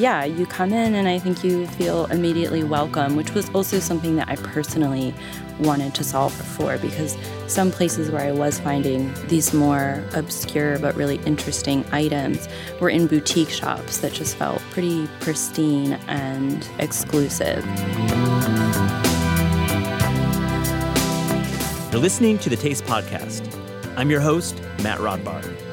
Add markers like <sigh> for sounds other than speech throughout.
yeah, you come in and I think you feel immediately welcome, which was also something that I personally wanted to solve for because some places where I was finding these more obscure but really interesting items were in boutique shops that just felt pretty pristine and exclusive. You're listening to the Taste Podcast. I'm your host, Matt Rodbard.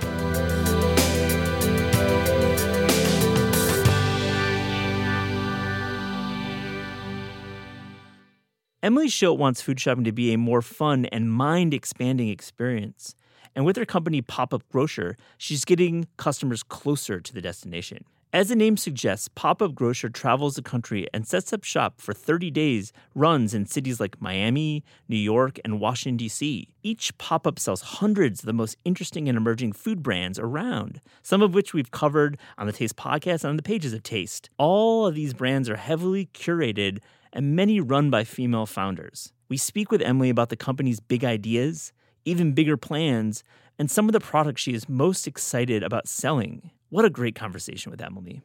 Emily Schildt wants food shopping to be a more fun and mind expanding experience. And with her company Pop Up Grocer, she's getting customers closer to the destination. As the name suggests, Pop Up Grocer travels the country and sets up shop for 30 days, runs in cities like Miami, New York, and Washington, D.C. Each pop up sells hundreds of the most interesting and emerging food brands around, some of which we've covered on the Taste podcast and on the pages of Taste. All of these brands are heavily curated and many run by female founders. We speak with Emily about the company's big ideas, even bigger plans, and some of the products she is most excited about selling. What a great conversation with Emily.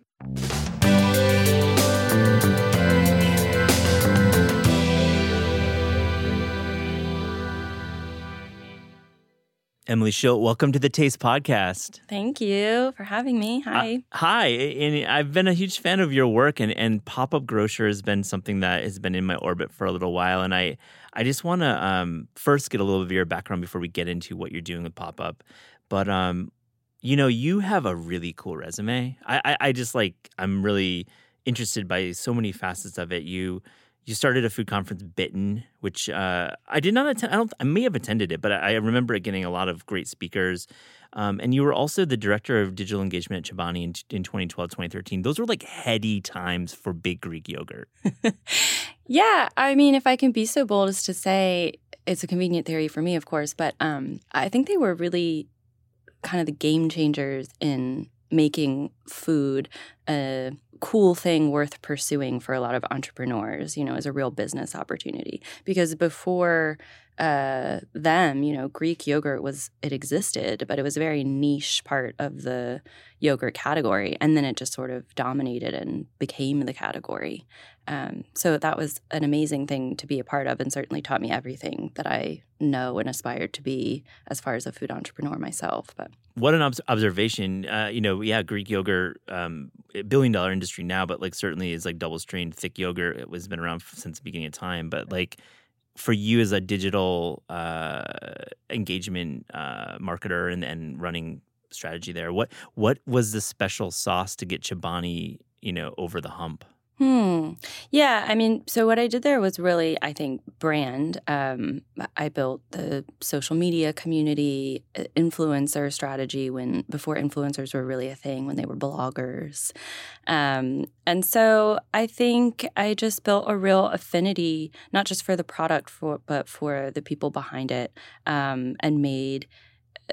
Emily Schildt, welcome to the Taste Podcast. Thank you for having me. Hi. Uh, hi. And I've been a huge fan of your work, and, and Pop Up Grocer has been something that has been in my orbit for a little while. And I, I just want to um, first get a little bit of your background before we get into what you're doing with Pop Up. But, um, you know, you have a really cool resume. I, I, I just like, I'm really interested by so many facets of it. You, you started a food conference, Bitten, which uh, I did not attend. I don't. I may have attended it, but I remember it getting a lot of great speakers. Um, and you were also the director of digital engagement at Chobani in, in 2012, 2013. Those were like heady times for big Greek yogurt. <laughs> yeah, I mean, if I can be so bold as to say, it's a convenient theory for me, of course, but um, I think they were really kind of the game changers in making food a cool thing worth pursuing for a lot of entrepreneurs, you know, as a real business opportunity. Because before uh, them, you know, Greek yogurt was, it existed, but it was a very niche part of the yogurt category. And then it just sort of dominated and became the category. Um, so that was an amazing thing to be a part of and certainly taught me everything that I know and aspire to be as far as a food entrepreneur myself. But what an ob- observation! Uh, you know, yeah, Greek yogurt, um, billion dollar industry now, but like certainly is like double strained thick yogurt. It was been around since the beginning of time, but like for you as a digital uh, engagement uh, marketer and, and running strategy there, what what was the special sauce to get Chobani, you know, over the hump? Hmm. Yeah. I mean, so what I did there was really, I think, brand. Um, I built the social media community, uh, influencer strategy when before influencers were really a thing, when they were bloggers. Um, and so I think I just built a real affinity, not just for the product, for but for the people behind it, um, and made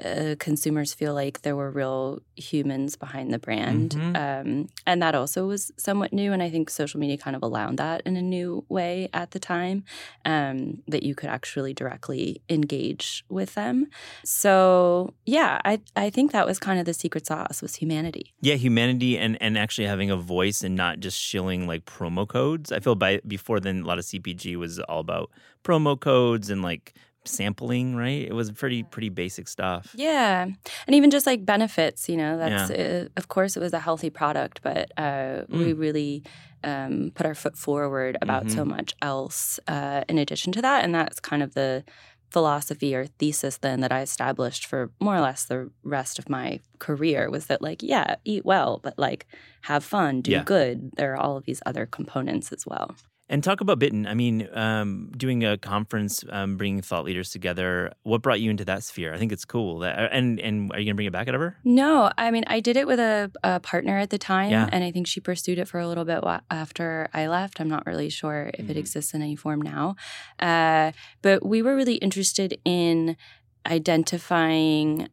uh, consumers feel like there were real humans behind the brand. Mm-hmm. Um, and that also was somewhat new. And I think social media kind of allowed that in a new way at the time um, that you could actually directly engage with them. So, yeah, I, I think that was kind of the secret sauce was humanity. Yeah, humanity and, and actually having a voice and not just shilling like promo codes. I feel by before then, a lot of CPG was all about promo codes and like sampling, right? It was pretty pretty basic stuff. Yeah, and even just like benefits, you know. That's yeah. uh, of course it was a healthy product, but uh, mm. we really um, put our foot forward about mm-hmm. so much else uh, in addition to that, and that's kind of the philosophy or thesis then that I established for more or less the rest of my career was that like yeah eat well but like have fun do yeah. good there are all of these other components as well and talk about Bitten. I mean, um, doing a conference, um, bringing thought leaders together. What brought you into that sphere? I think it's cool. That, uh, and and are you gonna bring it back at ever? No, I mean, I did it with a, a partner at the time, yeah. and I think she pursued it for a little bit after I left. I'm not really sure if mm-hmm. it exists in any form now, uh, but we were really interested in identifying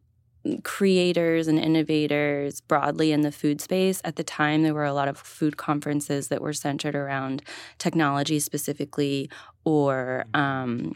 creators and innovators broadly in the food space. At the time, there were a lot of food conferences that were centered around technology specifically or um,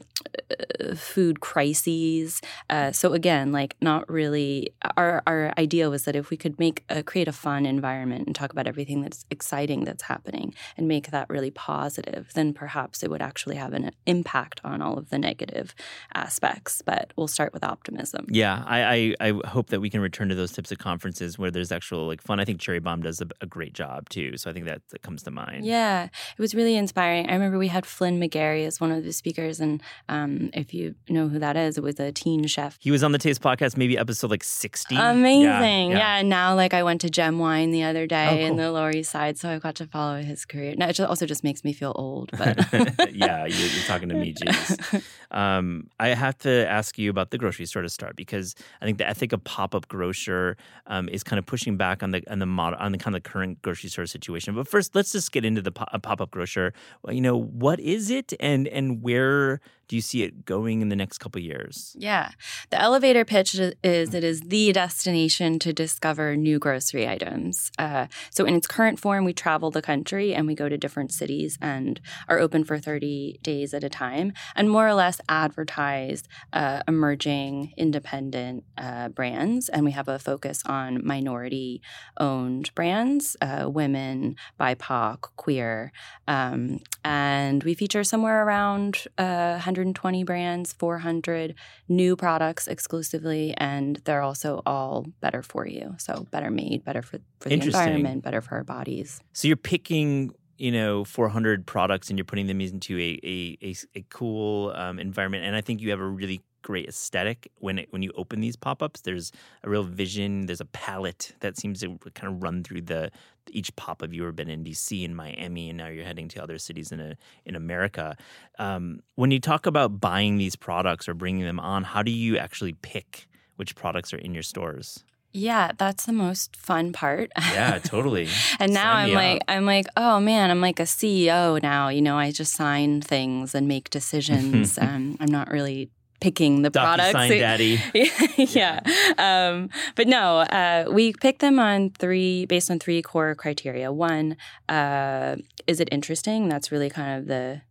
uh, food crises. Uh, so again, like not really. Our our idea was that if we could make a, create a fun environment and talk about everything that's exciting that's happening and make that really positive, then perhaps it would actually have an impact on all of the negative aspects. But we'll start with optimism. Yeah, I I, I hope that we can return to those types of conferences where there's actual like fun. I think Cherry Bomb does a, a great job too. So I think that, that comes to mind. Yeah, it was really inspiring. I remember we had Flynn McGarry as one of the speakers, and um, if you know who that is, it was a teen chef. He was on the Taste podcast, maybe episode like 60. Amazing. Yeah, yeah. yeah and now, like, I went to Gem Wine the other day oh, cool. in the Lower East Side, so I got to follow his career. Now, it also just makes me feel old. But <laughs> yeah, you're, you're, talking to me, jeez. <laughs> Um, I have to ask you about the grocery store to start because I think the ethic of pop up grocer um, is kind of pushing back on the on the model on the kind of the current grocery store situation. But first, let's just get into the pop up grocer. Well, you know, what is it, and and where do you see it going in the next couple years? Yeah. The elevator pitch is it is the destination to discover new grocery items. Uh, so, in its current form, we travel the country and we go to different cities and are open for 30 days at a time and more or less advertise uh, emerging independent uh, brands. And we have a focus on minority owned brands, uh, women, BIPOC, queer. Um, and we feature somewhere around 100 uh, 120 brands, 400 new products exclusively, and they're also all better for you. So better made, better for, for the environment, better for our bodies. So you're picking you know 400 products and you're putting them into a a, a, a cool um, environment and i think you have a really great aesthetic when it, when you open these pop-ups there's a real vision there's a palette that seems to kind of run through the each pop-up you've been in dc and miami and now you're heading to other cities in a, in america um, when you talk about buying these products or bringing them on how do you actually pick which products are in your stores yeah, that's the most fun part. Yeah, <laughs> totally. and now sign I'm like up. I'm like, oh man, I'm like a CEO now. You know, I just sign things and make decisions. <laughs> um, I'm not really picking the products. Sign daddy. <laughs> yeah. yeah. Um, but no, uh, we pick them on three, based on three core criteria. One, uh, is it interesting? That's really kind of the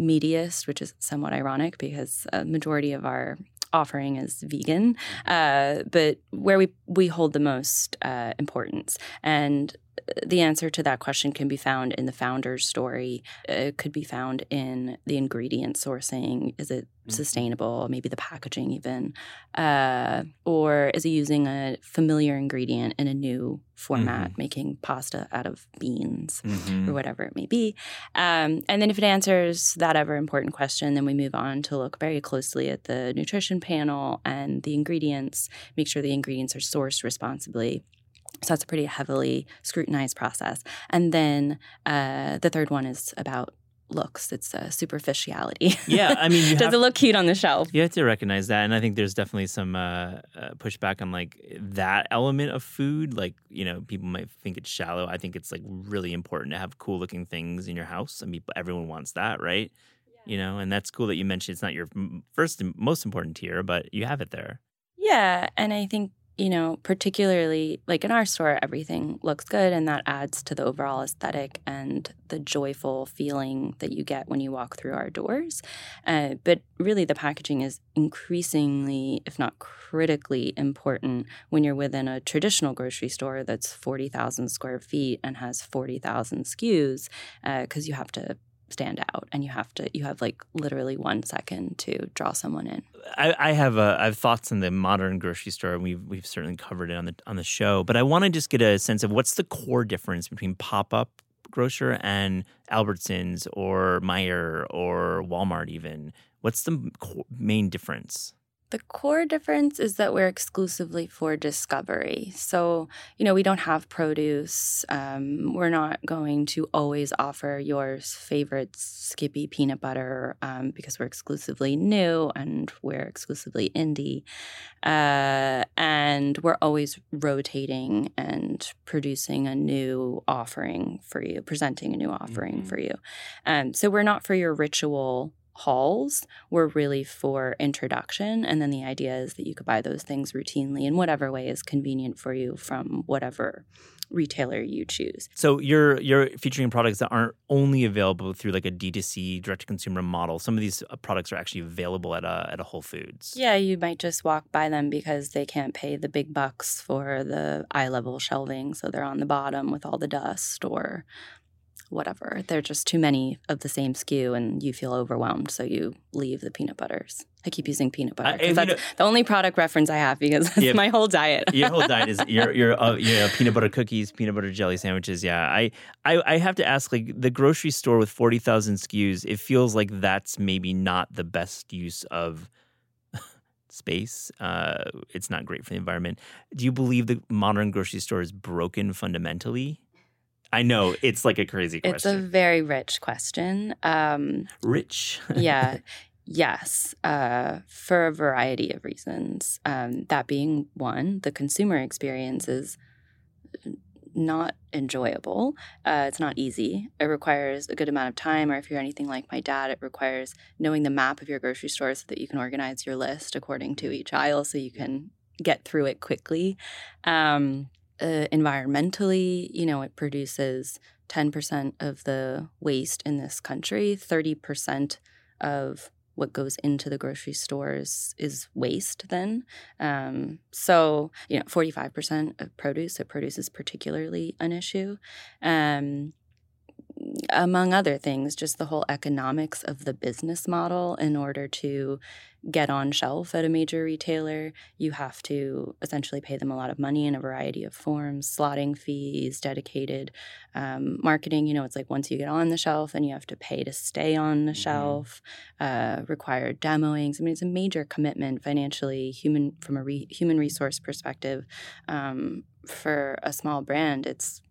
meatiest, which is somewhat ironic because a majority of our offering is vegan, uh, but where we we hold the most uh, importance. And the answer to that question can be found in the founder's story. It could be found in the ingredient sourcing. Is it mm-hmm. sustainable? Maybe the packaging, even. Uh, or is it using a familiar ingredient in a new format, mm-hmm. making pasta out of beans mm-hmm. or whatever it may be? Um, and then if it answers that ever important question, then we move on to look very closely at the nutrition panel and the ingredients, make sure the ingredients are sourced responsibly so that's a pretty heavily scrutinized process. And then uh, the third one is about looks. It's uh, superficiality. Yeah, I mean, <laughs> does have, it look cute on the shelf? You have to recognize that, and I think there's definitely some uh, uh, pushback on like that element of food. Like, you know, people might think it's shallow. I think it's like really important to have cool looking things in your house. I mean, everyone wants that, right? Yeah. You know, and that's cool that you mentioned it's not your first and most important tier, but you have it there. Yeah, and I think you know, particularly like in our store, everything looks good and that adds to the overall aesthetic and the joyful feeling that you get when you walk through our doors. Uh, but really, the packaging is increasingly, if not critically important when you're within a traditional grocery store that's 40,000 square feet and has 40,000 SKUs because uh, you have to stand out and you have to you have like literally one second to draw someone in. I, I have uh, i have thoughts on the modern grocery store and we've we've certainly covered it on the on the show but i want to just get a sense of what's the core difference between pop-up grocer and albertsons or Meijer or walmart even. What's the main difference the core difference is that we're exclusively for discovery. So, you know, we don't have produce. Um, we're not going to always offer your favorite Skippy peanut butter um, because we're exclusively new and we're exclusively indie. Uh, and we're always rotating and producing a new offering for you, presenting a new offering mm-hmm. for you. Um, so, we're not for your ritual hauls were really for introduction. And then the idea is that you could buy those things routinely in whatever way is convenient for you from whatever retailer you choose. So you're you're featuring products that aren't only available through like a D2C direct to consumer model. Some of these uh, products are actually available at a at a Whole Foods. Yeah, you might just walk by them because they can't pay the big bucks for the eye level shelving, so they're on the bottom with all the dust or whatever. They're just too many of the same SKU, and you feel overwhelmed. So you leave the peanut butters. I keep using peanut butter because that's know, the only product reference I have because that's yeah, my whole diet. your whole diet is <laughs> your your uh, your peanut butter cookies, peanut butter jelly sandwiches. Yeah, I, I I have to ask like the grocery store with forty thousand SKUs. It feels like that's maybe not the best use of <laughs> space. Uh, it's not great for the environment. Do you believe the modern grocery store is broken fundamentally? I know it's like a crazy question. It's a very rich question. Um, rich. <laughs> yeah. Yes, uh, for a variety of reasons. Um, that being one, the consumer experience is not enjoyable. Uh, it's not easy. It requires a good amount of time, or if you're anything like my dad, it requires knowing the map of your grocery store so that you can organize your list according to each aisle so you can get through it quickly. Um, uh, environmentally, you know, it produces 10% of the waste in this country, 30% of what goes into the grocery stores is waste then. Um, so, you know, 45% of produce, so produce is particularly an issue. Um, among other things, just the whole economics of the business model in order to get on shelf at a major retailer, you have to essentially pay them a lot of money in a variety of forms slotting fees, dedicated um, marketing. You know, it's like once you get on the shelf, then you have to pay to stay on the mm-hmm. shelf, uh, required demoing. I mean, it's a major commitment financially, human from a re- human resource perspective. Um, for a small brand, it's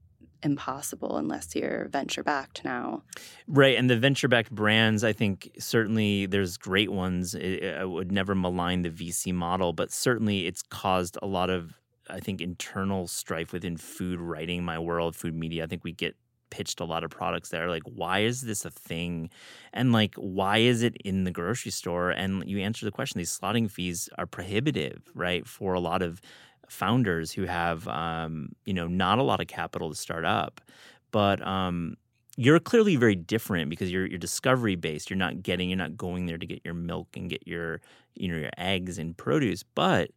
impossible unless you're venture backed now. Right. And the venture backed brands, I think certainly there's great ones. I would never malign the VC model, but certainly it's caused a lot of, I think, internal strife within food writing, my world, food media. I think we get pitched a lot of products that are like, why is this a thing? And like, why is it in the grocery store? And you answer the question, these slotting fees are prohibitive, right? For a lot of founders who have um, you know not a lot of capital to start up, but um, you're clearly very different because you're you're discovery based. You're not getting you're not going there to get your milk and get your you know your eggs and produce, but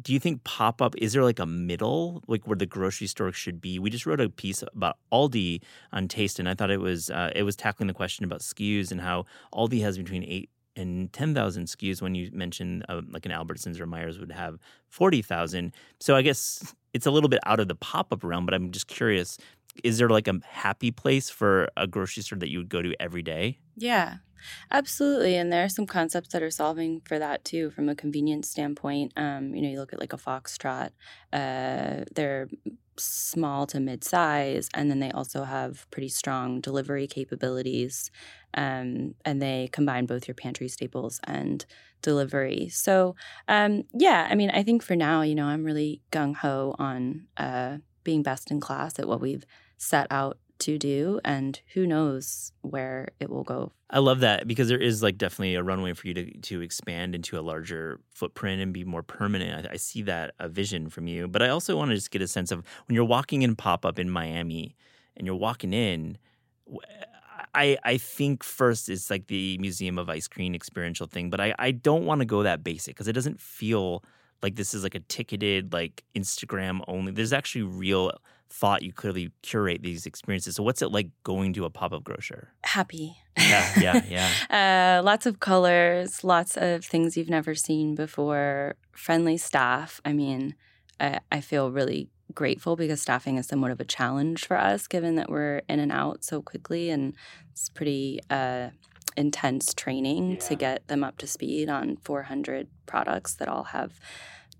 do you think pop up is there like a middle like where the grocery store should be? We just wrote a piece about Aldi on Taste, and I thought it was uh, it was tackling the question about SKUs and how Aldi has between eight and 10,000 SKUs when you mention uh, like an Albertsons or Meijers would have 40,000. So I guess it's a little bit out of the pop up realm, but I'm just curious is there like a happy place for a grocery store that you would go to every day? Yeah, absolutely. And there are some concepts that are solving for that too, from a convenience standpoint. Um, you know, you look at like a Foxtrot, uh, they're small to mid size, and then they also have pretty strong delivery capabilities. Um, and they combine both your pantry staples and delivery. So, um, yeah, I mean, I think for now, you know, I'm really gung ho on uh, being best in class at what we've set out to do and who knows where it will go. I love that because there is like definitely a runway for you to, to expand into a larger footprint and be more permanent. I, I see that a vision from you. But i also want to just get a sense of when you're walking in pop-up in miami and you're walking in I, I think first it's like the museum of ice cream experiential thing but i, I don't want to go that basic because it doesn't feel like this is like a ticketed like instagram only. There's actually real thought you clearly curate these experiences. So, what's it like going to a pop up grocer? Happy. Yeah, yeah, <laughs> yeah. uh, lots of colors, lots of things you've never seen before, friendly staff. I mean, I, I feel really grateful because staffing is somewhat of a challenge for us given that we're in and out so quickly and it's pretty uh, intense training yeah. to get them up to speed on 400 products that all have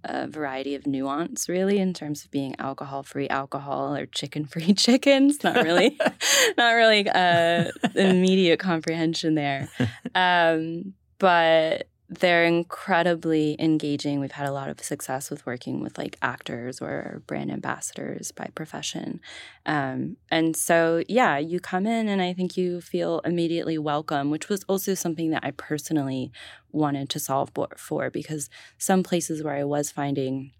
a variety of nuance, really, in terms of being alcohol-free alcohol or chicken-free <laughs> chickens. Not really, <laughs> not really uh, immediate comprehension there. <laughs> Um, but they're incredibly engaging. We've had a lot of success with working with like actors or brand ambassadors by profession. Um, and so, yeah, you come in and I think you feel immediately welcome, which was also something that I personally wanted to solve for because some places where I was finding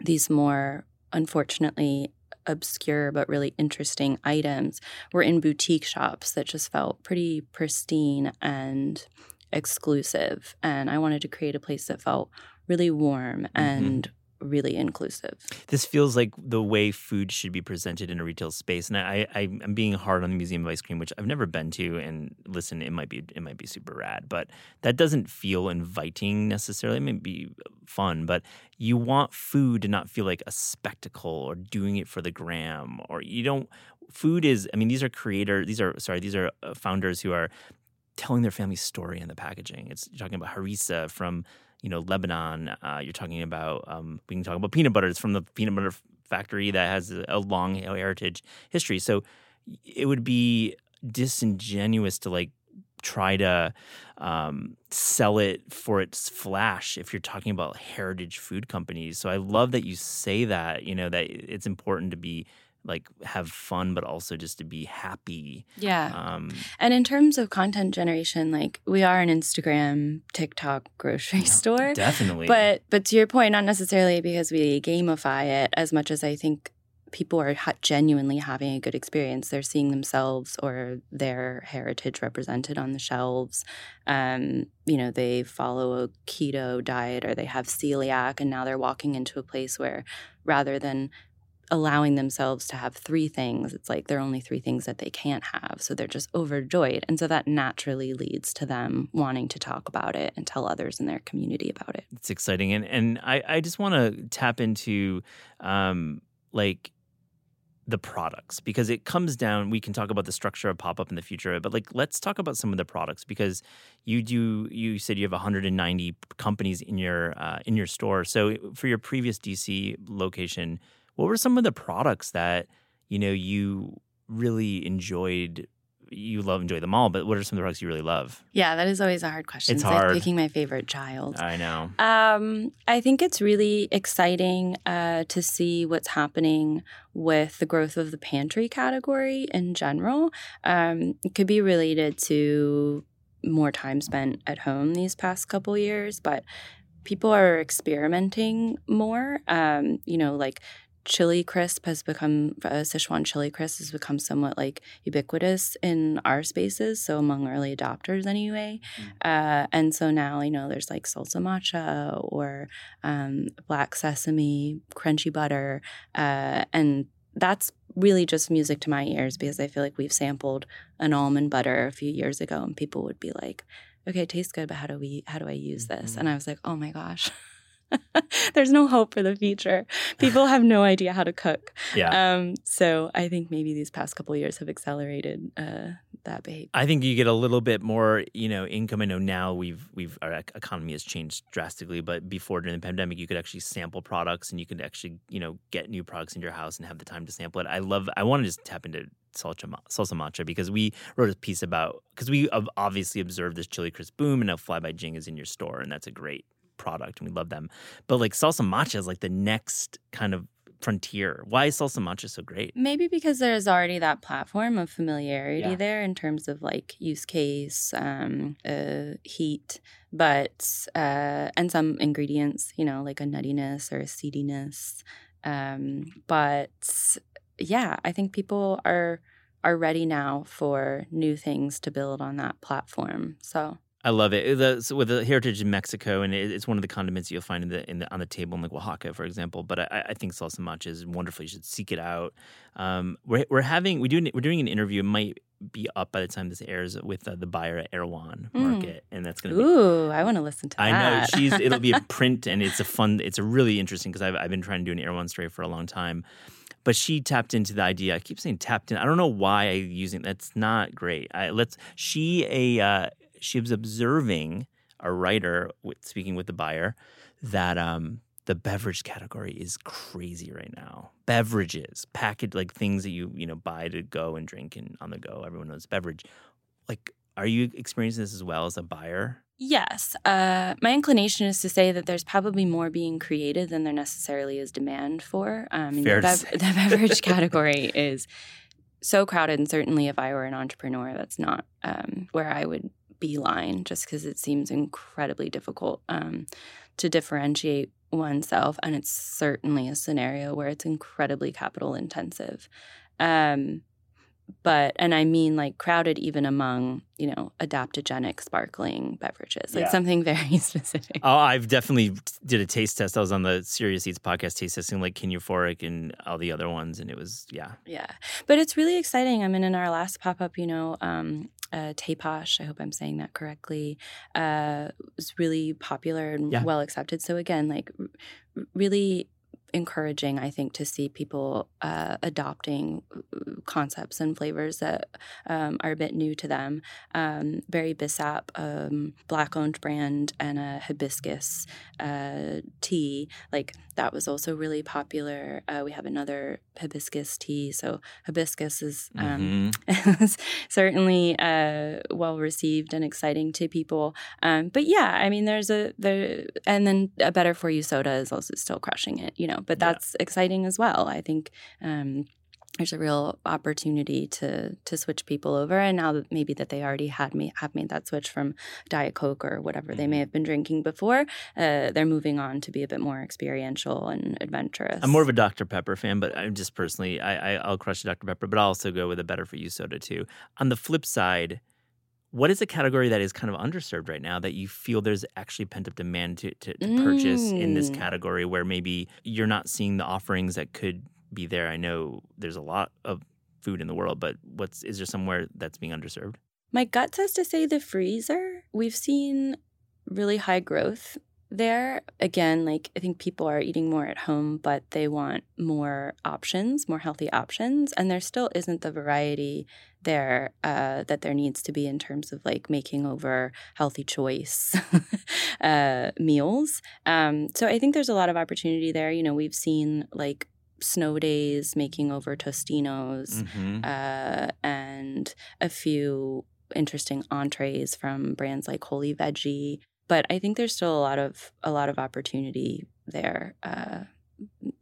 these more, unfortunately, obscure but really interesting items were in boutique shops that just felt pretty pristine and exclusive. And I wanted to create a place that felt really warm Mm-hmm. and really inclusive. This feels like the way food should be presented in a retail space, and I, I I'm being hard on the Museum of Ice Cream, which I've never been to. And listen, it might be it might be super rad, but that doesn't feel inviting necessarily. It may be fun, but you want food to not feel like a spectacle or doing it for the gram, or you don't. Food is. I mean, these are creator. These are sorry. These are uh, founders who are telling their family's story in the packaging. It's you're talking about harissa from you know Lebanon. Uh, you're talking about um, we can talk about peanut butter. It's from the peanut butter factory that has a, long heritage history. So it would be disingenuous to like try to um, sell it for its flash if you're talking about heritage food companies. So I love that you say that. You know that it's important to be like have fun, but also just to be happy. Yeah. Um, And in terms of content generation, like we are an Instagram, TikTok grocery store. definitely. But but to your point, not necessarily because we gamify it as much as I think people are ha- genuinely having a good experience. They're seeing themselves or their heritage represented on the shelves. Um, you know, they follow a keto diet or they have celiac, and now they're walking into a place where rather than allowing themselves to have three things, it's like there are only three things that they can't have. So they're just overjoyed. And so that naturally leads to them wanting to talk about it and tell others in their community about it. it's exciting and and I, I just want to tap into um like the products because it comes down we can talk about the structure of pop-up in the future but like let's talk about some of the products because you do you said you have 190 companies in your uh, in your store so for your previous dc location what were some of the products that you know you really enjoyed you love enjoy them all but what are some of the products you really love Yeah, that is always a hard question. It's like hard. picking my favorite child. i know Um, I think it's really exciting uh, to see what's happening with the growth of the pantry category in general. Um, it could be related to more time spent at home these past couple years, but people are experimenting more. Um, you know, like chili crisp has become uh, Sichuan chili crisp has become somewhat like ubiquitous in our spaces. So among early adopters, anyway. Uh, and so now you know there's like salsa macha or um, black sesame, crunchy butter, uh, and that's really just music to my ears because I feel like we've sampled an almond butter a few years ago, and people would be like, "Okay, it tastes good, but how do we? How do I use this?" Mhm. And I was like, "Oh my gosh." <laughs> <laughs> There's no hope for the future. People have no idea how to cook. yeah Um, so I think maybe these past couple of years have accelerated uh, that behavior. I think you get a little bit more, you know, income. I know now we've we've our economy has changed drastically, but before during the pandemic, you could actually sample products and you could actually, you know, get new products in your house and have the time to sample it. I love. I want to just tap into salsa, salsa macha because we wrote a piece about because we have obviously observed this chili crisp boom and now Fly by Jing is in your store and that's a great product and we love them. But like salsa macha is like the next kind of frontier. Why is salsa macha so great? Maybe because there's already that platform of familiarity Yeah. there in terms of like use case, um, uh, heat, but uh, and some ingredients, you know, like a nuttiness or a seediness. Um, but yeah, I think people are are ready now for new things to build on that platform. So I love it. The, so with the heritage in Mexico, and it, it's one of the condiments you'll find in the, in the on the table in like Oaxaca, for example. But I, I think salsa macha is wonderful. You should seek it out. Um, we're, we're having we do we're doing an interview. It might be up by the time this airs with uh, the buyer at Erewhon Mm. Market, and that's going to be. ooh, I want to listen to that. I know she's. It'll be a <laughs> print, and it's a fun. It's a really interesting because I've I've been trying to do an Erewhon story for a long time, but she tapped into the idea. I keep saying tapped in. I don't know why I'm using that's not great. I let's she a uh, she was observing a writer with, speaking with the buyer that um the beverage category is crazy right now. Beverages, package like things that you you know buy to go and drink and on the go. Everyone knows beverage. Like, are you experiencing this as well as a buyer? Yes. Uh, my inclination is to say that there's probably more being created than there necessarily is demand for. Um, Fair the, say. the beverage <laughs> category is so crowded, and certainly if I were an entrepreneur, that's not um, where I would beeline, just because it seems incredibly difficult um, to differentiate oneself, and it's certainly a scenario where it's incredibly capital intensive. Um, but and I mean like crowded even among you know adaptogenic sparkling beverages, like Yeah. something <laughs> very specific. Oh, I've definitely did a taste test. I was on the Serious Eats podcast taste testing like Kin Euphoric and all the other ones, and it was yeah. Yeah, but it's really exciting. I mean, in our last pop up, you know, um, uh, Teposh, I hope I'm saying that correctly, uh, was really popular and Yeah. well accepted. So again, like r- really encouraging, I think, to see people uh, adopting uh, concepts and flavors that um, are a bit new to them. Um, Berry Bissap, um, black owned brand, and a hibiscus uh, tea, like that was also really popular. Uh, we have another hibiscus tea. So hibiscus is um, <laughs> Mhm. certainly uh, well received and exciting to people. Um, but yeah, I mean, there's a there, and then a better for you soda is also still crushing it, you know. But Yeah. that's exciting as well. I think. Um, there's a real opportunity to to switch people over, and now that maybe that they already had me have made that switch from Diet Coke or whatever they Mm-hmm. may have been drinking before, uh, they're moving on to be a bit more experiential and adventurous. I'm more of a Dr Pepper fan, but I'm just personally I, I I'll crush Dr Pepper, but I'll also go with a better for you soda too. On the flip side. What is a category that is kind of underserved right now that you feel there's actually pent up demand to, to, to purchase in this Mm. category where maybe you're not seeing the offerings that could be there? I know there's a lot of food in the world, but what's is there somewhere that's being underserved? My gut says to say the freezer. We've seen really high growth there. Again, like I think people are eating more at home, but they want more options, more healthy options. And there still isn't the variety there uh, that there needs to be in terms of like making over healthy choice <laughs> uh, meals. Um, so I think there's a lot of opportunity there. You know, we've seen like snow days making over Totinos Mm-hmm. uh, and a few interesting entrees from brands like Wholly Veggie. But I think there's still a lot of a lot of opportunity there uh,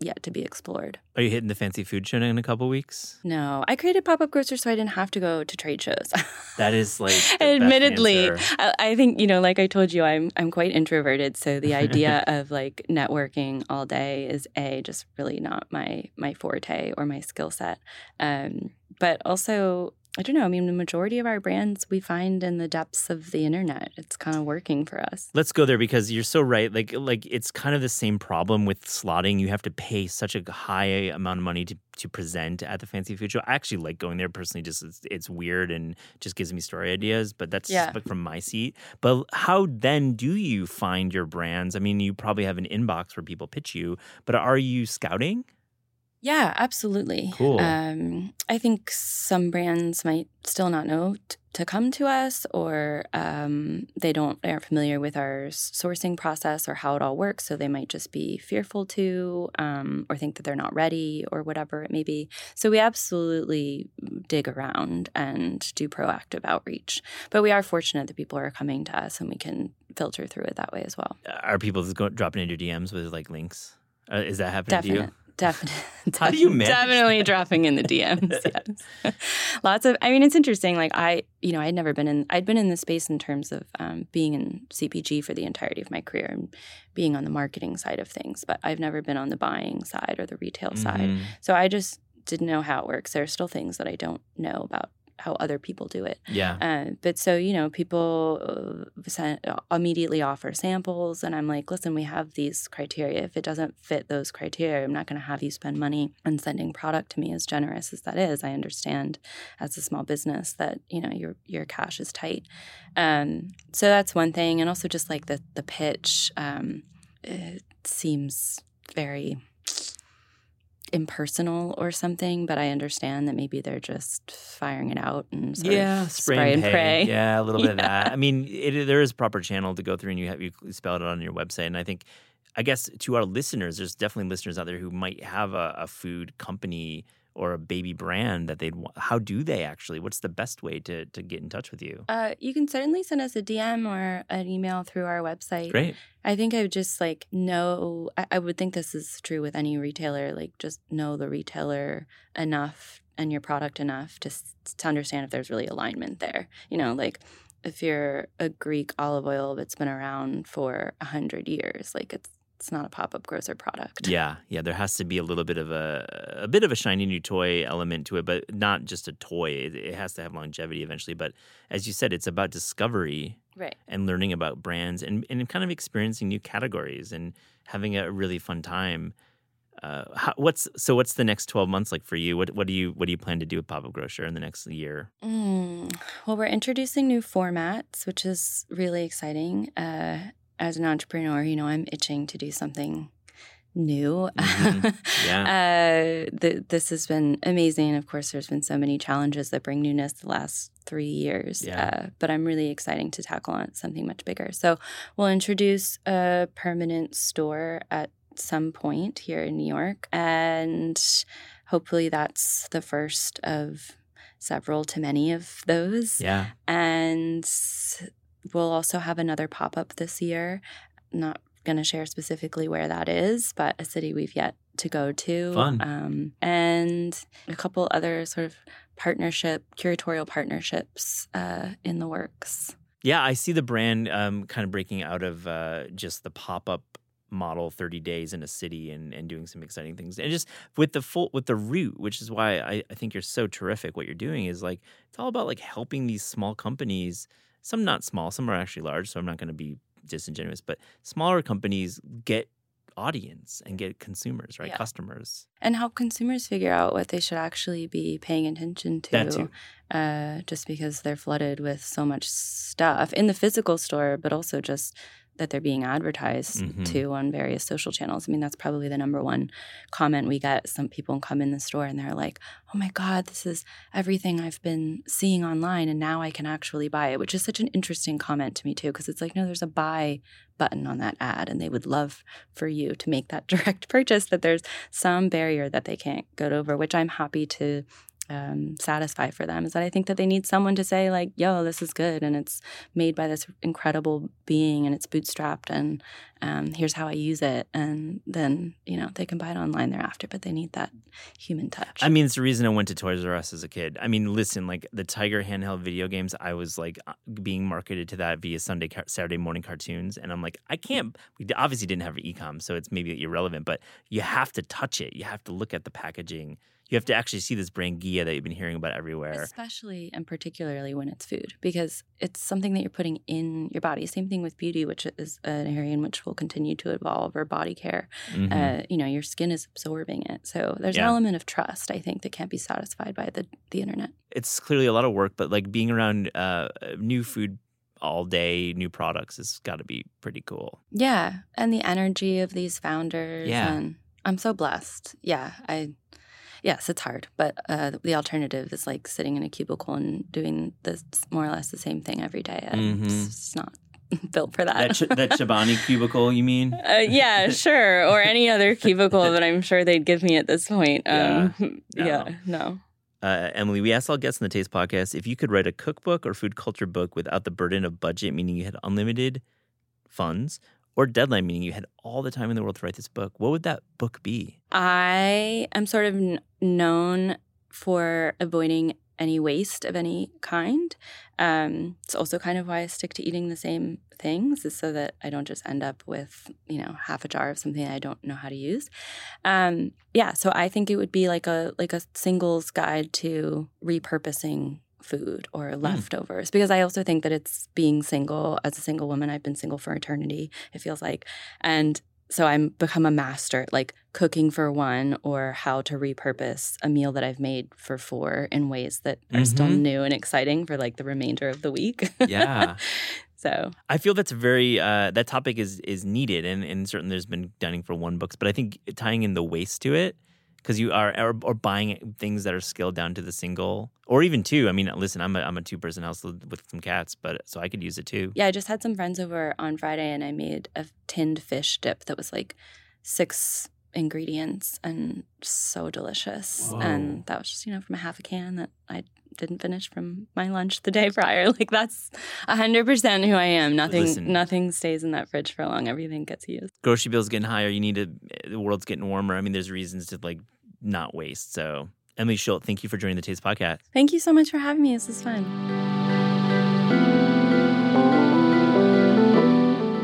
yet to be explored. Are you hitting the fancy food show in a couple weeks? No, I created pop up grocer so I didn't have to go to trade shows. <laughs> That is like Admittedly. I, I think you know, like I told you, I'm I'm quite introverted. So the idea <laughs> of like networking all day is a just really not my my forte or my skill set. Um, but also, I don't know. I mean, the majority of our brands we find in the depths of the internet. It's kind of working for us. Let's go there because you're so right. Like like it's kind of the same problem with slotting. You have to pay such a high amount of money to to present at the fancy food show. I actually like going there personally. Just it's, it's weird and just gives me story ideas. But that's Yeah. like from my seat. But how then do you find your brands? I mean, you probably have an inbox where people pitch you, but are you scouting? Yeah, absolutely. Cool. Um, I think some brands might still not know t- to come to us, or um, they don't they aren't familiar with our sourcing process or how it all works, so they might just be fearful to, um, or think that they're not ready, or whatever it may be. So we absolutely dig around and do proactive outreach. But we are fortunate that people are coming to us, and we can filter through it that way as well. Are people just go, dropping into DMs with like links? Uh, is that happening to you? Definite, definite. <laughs> How do you manage Definitely that? dropping in the DMs. <laughs> yes, lots of. I mean, it's interesting. Like I, you know, I'd never been in. I'd been in this space in terms of um, being in CPG for the entirety of my career and being on the marketing side of things, but I've never been on the buying side or the retail side. Mhm. So I just didn't know how it works. There are still things that I don't know about how other people do it. Yeah. Uh, but so you know, people uh, sent, immediately offer samples, and I'm like, listen, we have these criteria. If it doesn't fit those criteria, I'm not going to have you spend money on sending product to me. As generous as that is, I understand as a small business that you know your your cash is tight. Um, so that's one thing, and also just like the the pitch, um, it seems very impersonal or something, but I understand that maybe they're just firing it out and yeah, spray, and, pray. Yeah, a little bit of that. <laughs> I mean, it, there is proper channel to go through, and you have you spelled it on your website. And I think, I guess, to our listeners, there's definitely listeners out there who might have a, a food company or a baby brand that they'd. wa- How do they actually? What's the best way to to get in touch with you? Uh, you can certainly send us a DM or an email through our website. Great. I think I would just like know, I, I would think this is true with any retailer, like just know the retailer enough and your product enough to, to understand if there's really alignment there. You know, like if you're a Greek olive oil that's been around for a hundred years, like it's it's not a pop-up grocer product. Yeah, yeah. There has to be a little bit of a a bit of a shiny new toy element to it, but not just a toy. It, it has to have longevity eventually. But as you said, it's about discovery Right. and learning about brands and, and kind of experiencing new categories and having a really fun time. Uh, how, what's so? What's the next twelve months like for you? What what do you what do you plan to do with Pop Up Grocer in the next year? Mm, well, we're introducing new formats, which is really exciting. Uh, as an entrepreneur, you know, I'm itching to do something new. Mhm. <laughs> uh, th- this has been amazing. Of course, there's been so many challenges that bring newness the last three years. Yeah. Uh, but I'm really exciting to tackle on something much bigger. So we'll introduce a permanent store at some point here in New York. And hopefully that's the first of several to many of those. Yeah, And we'll also have another pop up this year. Not going to share specifically where that is, but a city we've yet to go to. Fun. Um, and a couple other sort of partnership, curatorial partnerships uh, in the works. yeah. I see the brand um, kind of breaking out of uh, just the pop up model 30 days in a city and, and doing some exciting things and just with the full with the root which is why I, I think you're so terrific what you're doing is like it's all about like helping these small companies some not small some are actually large so i'm not going to be disingenuous but smaller companies get audience and get consumers right Yeah. customers And help consumers figure out what they should actually be paying attention to. Uh, just because they're flooded with so much stuff in the physical store, but also just that they're being advertised Mhm. to on various social channels. I mean, that's probably the number one comment we get. Some people come in the store and they're like, oh my God, this is everything I've been seeing online and now I can actually buy it, which is such an interesting comment to me, too, because it's like, no, there's a buy button on that ad and they would love for you to make that <laughs> direct purchase, that there's some barrier that they can't get over, which I'm happy to um, satisfy for them is that I think that they need someone to say like, "Yo, this is good," and it's made by this incredible being, and it's bootstrapped, and um, here's how I use it, and then you know they can buy it online thereafter, but they need that human touch. I mean, it's the reason I went to Toys R Us as a kid. I mean, listen, like the Tiger handheld video games, I was like uh, being marketed to that via Sunday, Saturday morning cartoons, and I'm like, I can't. We obviously didn't have ecom, so it's maybe irrelevant, but you have to touch it. You have to look at the packaging. You have to actually see this brand Ghia that you've been hearing about everywhere. Especially and particularly when it's food, because it's something that you're putting in your body. Same thing with beauty, which is an area in which will continue to evolve, or body care. Mhm. Uh, you know, your skin is absorbing it. So there's Yeah. an element of trust, I think, that can't be satisfied by the, the internet. it's clearly a lot of work, but like being around uh, new food all day, new products has got to be pretty cool. Yeah. And the energy of these founders. Yeah. And I'm so blessed. Yeah. I, yes, it's hard, but uh, the alternative is like sitting in a cubicle and doing this more or less the same thing every day. Mhm. It's not <laughs> built for that. That Ch- that Chobani <laughs> cubicle, you mean? Uh, yeah, <laughs> sure. Or any other cubicle that I'm sure they'd give me at this point. Um, No. yeah, no. Uh, Emily, we asked all guests in the Taste Podcast if you could write a cookbook or food culture book without the burden of budget, meaning you had unlimited funds, or deadline, meaning you had all the time in the world to write this book, what would that book be? I am sort of kn- known for avoiding any waste of any kind. Um, it's also kind of why I stick to eating the same things, is so that I don't just end up with you know half a jar of something I don't know how to use. Um, yeah, so I think it would be like a like a singles guide to repurposing food or leftovers because I also think that it's being single as a single woman I've been single for eternity it feels like and so I'm become a master at like cooking for one or how to repurpose a meal that I've made for four in ways that are still Mhm. new and exciting for like the remainder of the week. Yeah. <laughs> so I feel that's very uh, that topic is is needed, and and certainly there's been dining for one books, but I think tying in the waste to it because you are or, or buying things that are scaled down to the single or even two. I mean, listen, I'm a I'm a two person house with some cats, but so I could use it too. yeah, I just had some friends over on Friday and I made a tinned fish dip that was like six ingredients and so delicious. Whoa. And that was just, you know, from a half a can that I didn't finish from my lunch the day prior. <laughs> Like that's hundred percent who I am. Nothing Listen. nothing stays in that fridge for long. Everything gets used. Grocery bills getting higher. You need to. Eh, the world's getting warmer. I mean, there's reasons to like not waste. So Emily Schildt, thank you for joining the Taste Podcast. Thank you so much for having me. This is fun.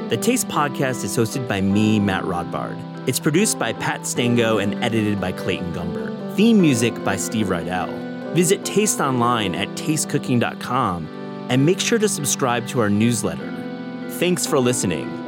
The Taste Podcast is hosted by me, Matt Rodbard. It's produced by Pat Stango and edited by Clayton Gumber. Theme music by Steve Rydell. Visit Taste online at tastecooking.com and make sure to subscribe to our newsletter. Thanks for listening.